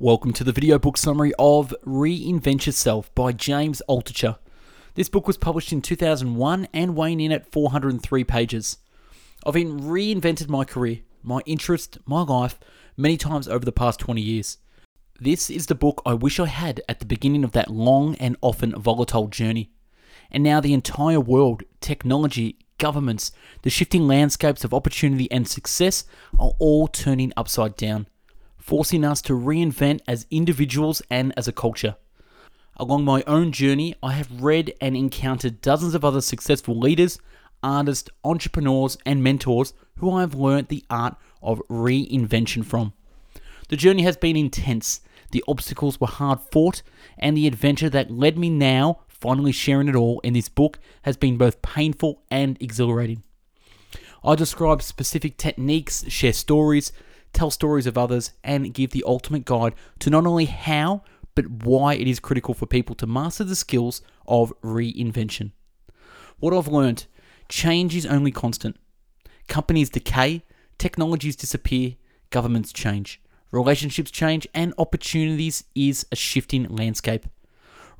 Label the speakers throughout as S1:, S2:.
S1: Welcome to the video book summary of Reinvent Yourself by James Altucher. This book was published in 2001 and weighing in at 403 pages. I've been reinvented my career, my interest, my life many times over the past 20 years. This is the book I wish I had at the beginning of that long and often volatile journey. And now the entire world, technology, governments, the shifting landscapes of opportunity and success are all turning upside down forcing us to reinvent as individuals and as a culture. Along my own journey, I have read and encountered dozens of other successful leaders, artists, entrepreneurs, and mentors who I have learnt the art of reinvention from. The journey has been intense, the obstacles were hard fought, and the adventure that led me now, finally sharing it all in this book, has been both painful and exhilarating. I describe specific techniques, share stories, tell stories of others, and give the ultimate guide to not only how, but why it is critical for people to master the skills of reinvention. What I've learned change is only constant. Companies decay, technologies disappear, governments change, relationships change, and opportunities is a shifting landscape.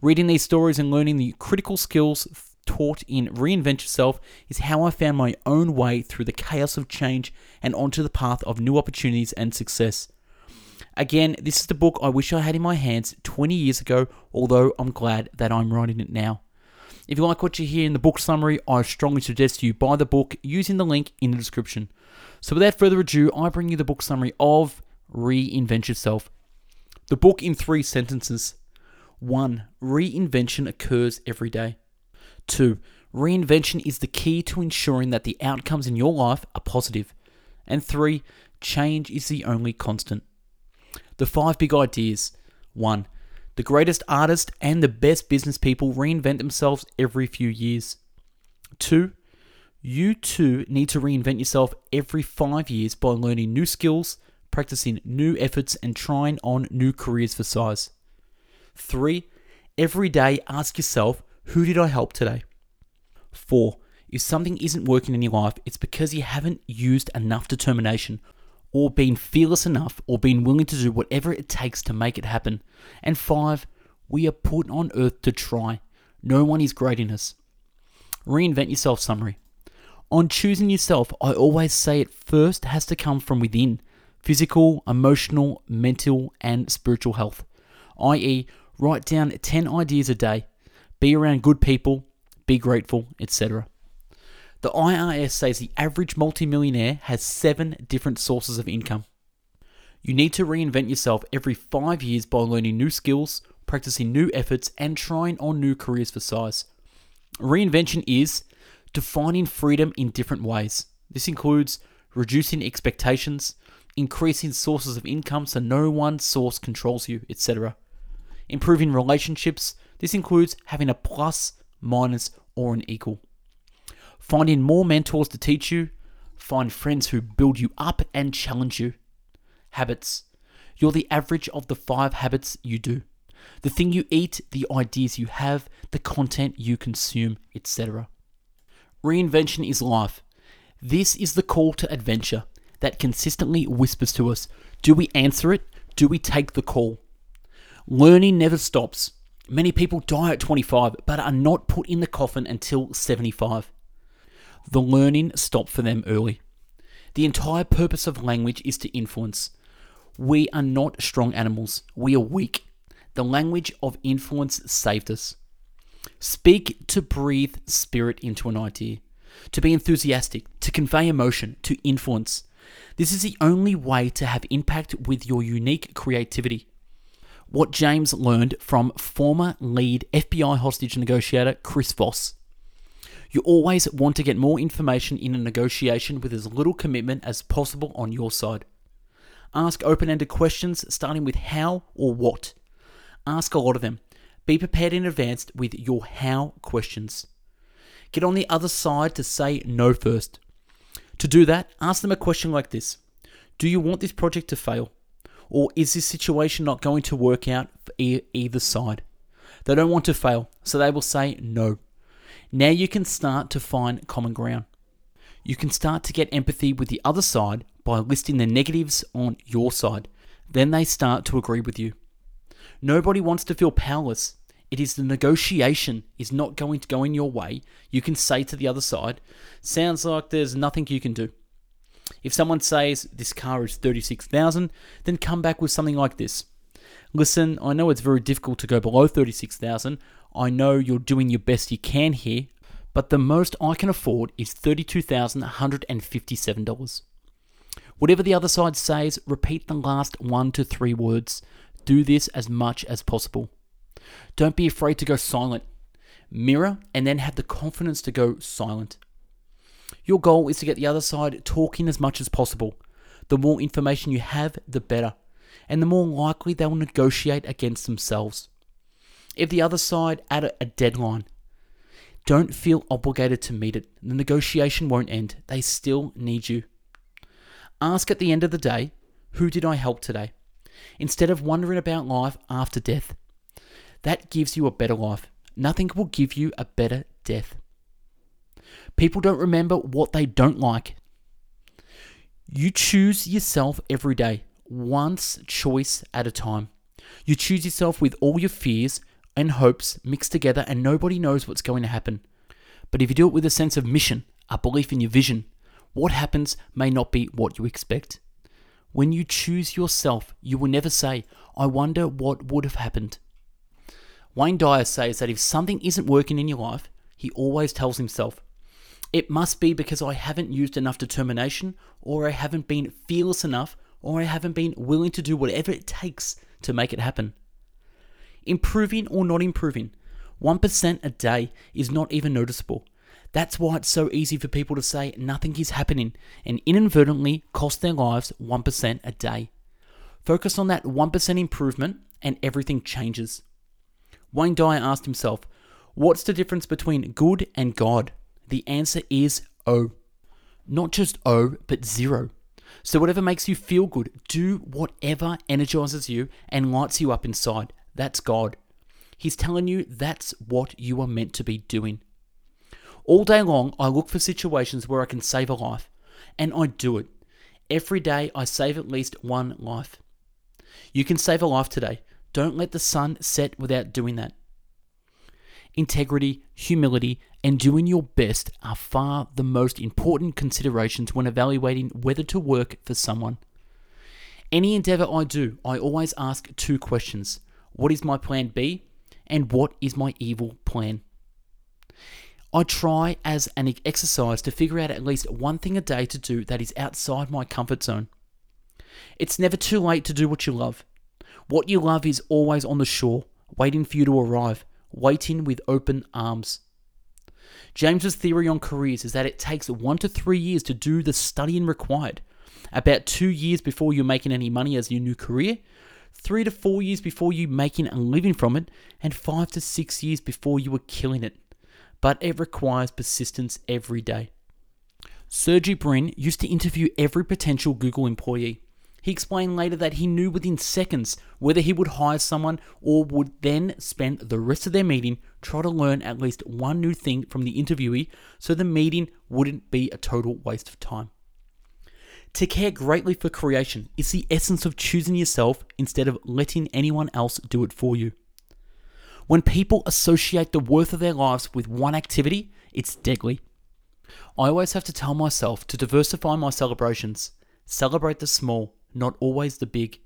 S1: Reading these stories and learning the critical skills taught in Reinvent Yourself is how I found my own way through the chaos of change and onto the path of new opportunities and success. Again, this is the book I wish I had in my hands 20 years ago, although I'm glad that I'm writing it now. If you like what you hear in the book summary, I strongly suggest you buy the book using the link in the description. So, without further ado, I bring you the book summary of Reinvent Yourself. The book in three sentences. 1. Reinvention occurs every day. Two, reinvention is the key to ensuring that the outcomes in your life are positive. And three, change is the only constant. The five big ideas. One, the greatest artists and the best business people reinvent themselves every few years. Two, you too need to reinvent yourself every five years by learning new skills, practicing new efforts, and trying on new careers for size. Three, every day ask yourself who did I help today? Four, if something isn't working in your life, it's because you haven't used enough determination or been fearless enough or been willing to do whatever it takes to make it happen. And five, we are put on earth to try. No one is great in us. Reinvent yourself summary. On choosing yourself, I always say it first has to come from within physical, emotional, mental, and spiritual health, i.e., write down 10 ideas a day be around good people, be grateful, etc. The IRS says the average multimillionaire has seven different sources of income. You need to reinvent yourself every five years by learning new skills, practicing new efforts, and trying on new careers for size. Reinvention is defining freedom in different ways. This includes reducing expectations, increasing sources of income so no one source controls you, etc. Improving relationships, this includes having a plus, minus, or an equal. Finding more mentors to teach you. Find friends who build you up and challenge you. Habits. You're the average of the five habits you do. The thing you eat, the ideas you have, the content you consume, etc. Reinvention is life. This is the call to adventure that consistently whispers to us do we answer it? Do we take the call? Learning never stops. Many people die at 25 but are not put in the coffin until 75. The learning stopped for them early. The entire purpose of language is to influence. We are not strong animals, we are weak. The language of influence saved us. Speak to breathe spirit into an idea, to be enthusiastic, to convey emotion, to influence. This is the only way to have impact with your unique creativity what James learned from former lead FBI hostage negotiator Chris Voss. You always want to get more information in a negotiation with as little commitment as possible on your side. Ask open ended questions starting with how or what. Ask a lot of them. Be prepared in advance with your how questions. Get on the other side to say no first. To do that, ask them a question like this Do you want this project to fail? Or is this situation not going to work out for e- either side? They don't want to fail, so they will say no. Now you can start to find common ground. You can start to get empathy with the other side by listing the negatives on your side. then they start to agree with you. Nobody wants to feel powerless. It is the negotiation is not going to go in your way. You can say to the other side, sounds like there's nothing you can do. If someone says this car is 36,000, then come back with something like this. Listen, I know it's very difficult to go below 36,000. I know you're doing your best you can here, but the most I can afford is $32,157. Whatever the other side says, repeat the last one to three words. Do this as much as possible. Don't be afraid to go silent. Mirror and then have the confidence to go silent. Your goal is to get the other side talking as much as possible. The more information you have, the better, and the more likely they will negotiate against themselves. If the other side add a deadline, don't feel obligated to meet it. The negotiation won't end. They still need you. Ask at the end of the day, who did I help today? Instead of wondering about life after death. That gives you a better life. Nothing will give you a better death. People don't remember what they don't like. You choose yourself every day, once choice at a time. You choose yourself with all your fears and hopes mixed together, and nobody knows what's going to happen. But if you do it with a sense of mission, a belief in your vision, what happens may not be what you expect. When you choose yourself, you will never say, I wonder what would have happened. Wayne Dyer says that if something isn't working in your life, he always tells himself, It must be because I haven't used enough determination, or I haven't been fearless enough, or I haven't been willing to do whatever it takes to make it happen. Improving or not improving, 1% a day is not even noticeable. That's why it's so easy for people to say nothing is happening and inadvertently cost their lives 1% a day. Focus on that 1% improvement and everything changes. Wayne Dyer asked himself, What's the difference between good and God? The answer is O. Not just O, but zero. So, whatever makes you feel good, do whatever energizes you and lights you up inside. That's God. He's telling you that's what you are meant to be doing. All day long, I look for situations where I can save a life, and I do it. Every day, I save at least one life. You can save a life today. Don't let the sun set without doing that. Integrity, humility, and doing your best are far the most important considerations when evaluating whether to work for someone. Any endeavor I do, I always ask two questions What is my plan B? And what is my evil plan? I try as an exercise to figure out at least one thing a day to do that is outside my comfort zone. It's never too late to do what you love. What you love is always on the shore, waiting for you to arrive, waiting with open arms. James's theory on careers is that it takes one to three years to do the studying required. About two years before you're making any money as your new career, three to four years before you're making a living from it, and five to six years before you are killing it. But it requires persistence every day. Sergey Brin used to interview every potential Google employee. He explained later that he knew within seconds whether he would hire someone or would then spend the rest of their meeting trying to learn at least one new thing from the interviewee so the meeting wouldn't be a total waste of time. To care greatly for creation is the essence of choosing yourself instead of letting anyone else do it for you. When people associate the worth of their lives with one activity, it's deadly. I always have to tell myself to diversify my celebrations. Celebrate the small, not always the big.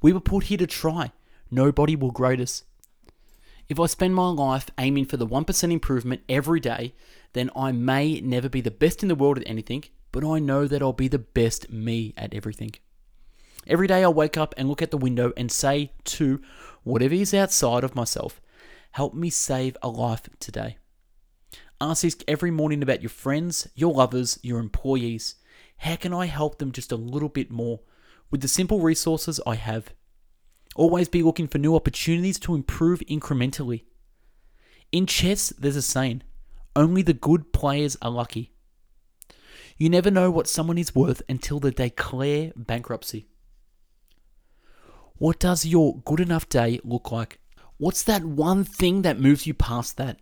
S1: We were put here to try. Nobody will grade us. If I spend my life aiming for the 1% improvement every day, then I may never be the best in the world at anything, but I know that I'll be the best me at everything. Every day I wake up and look at the window and say to whatever is outside of myself, help me save a life today. Ask every morning about your friends, your lovers, your employees. How can I help them just a little bit more with the simple resources I have. Always be looking for new opportunities to improve incrementally. In chess, there's a saying only the good players are lucky. You never know what someone is worth until they declare bankruptcy. What does your good enough day look like? What's that one thing that moves you past that?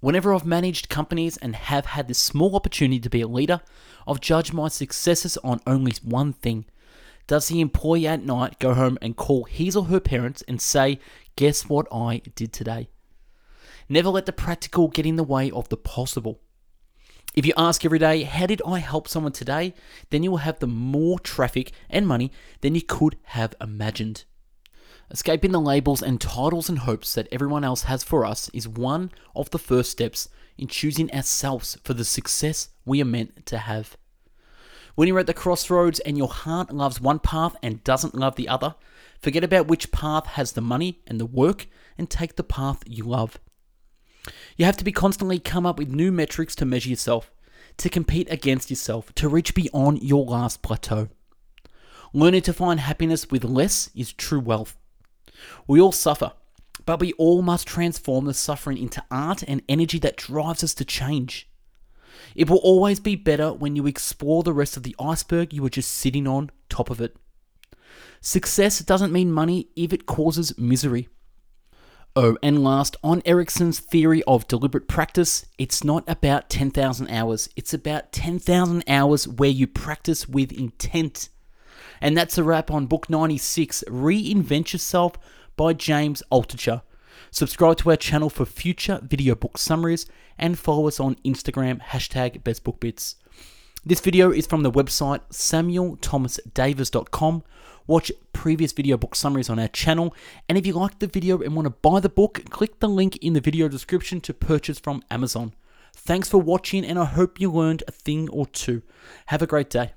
S1: Whenever I've managed companies and have had this small opportunity to be a leader, I've judged my successes on only one thing Does the employee at night go home and call his or her parents and say, Guess what I did today? Never let the practical get in the way of the possible. If you ask every day, How did I help someone today? then you will have the more traffic and money than you could have imagined. Escaping the labels and titles and hopes that everyone else has for us is one of the first steps in choosing ourselves for the success we are meant to have. When you're at the crossroads and your heart loves one path and doesn't love the other, forget about which path has the money and the work and take the path you love. You have to be constantly come up with new metrics to measure yourself, to compete against yourself, to reach beyond your last plateau. Learning to find happiness with less is true wealth. We all suffer, but we all must transform the suffering into art and energy that drives us to change. It will always be better when you explore the rest of the iceberg you were just sitting on top of it. Success doesn't mean money if it causes misery. Oh, and last, on Ericsson's theory of deliberate practice, it's not about 10,000 hours. It's about 10,000 hours where you practice with intent. And that's a wrap on book 96 Reinvent Yourself by James Altucher. Subscribe to our channel for future video book summaries and follow us on Instagram, hashtag bestbookbits. This video is from the website samuelthomasdavis.com. Watch previous video book summaries on our channel. And if you liked the video and want to buy the book, click the link in the video description to purchase from Amazon. Thanks for watching, and I hope you learned a thing or two. Have a great day.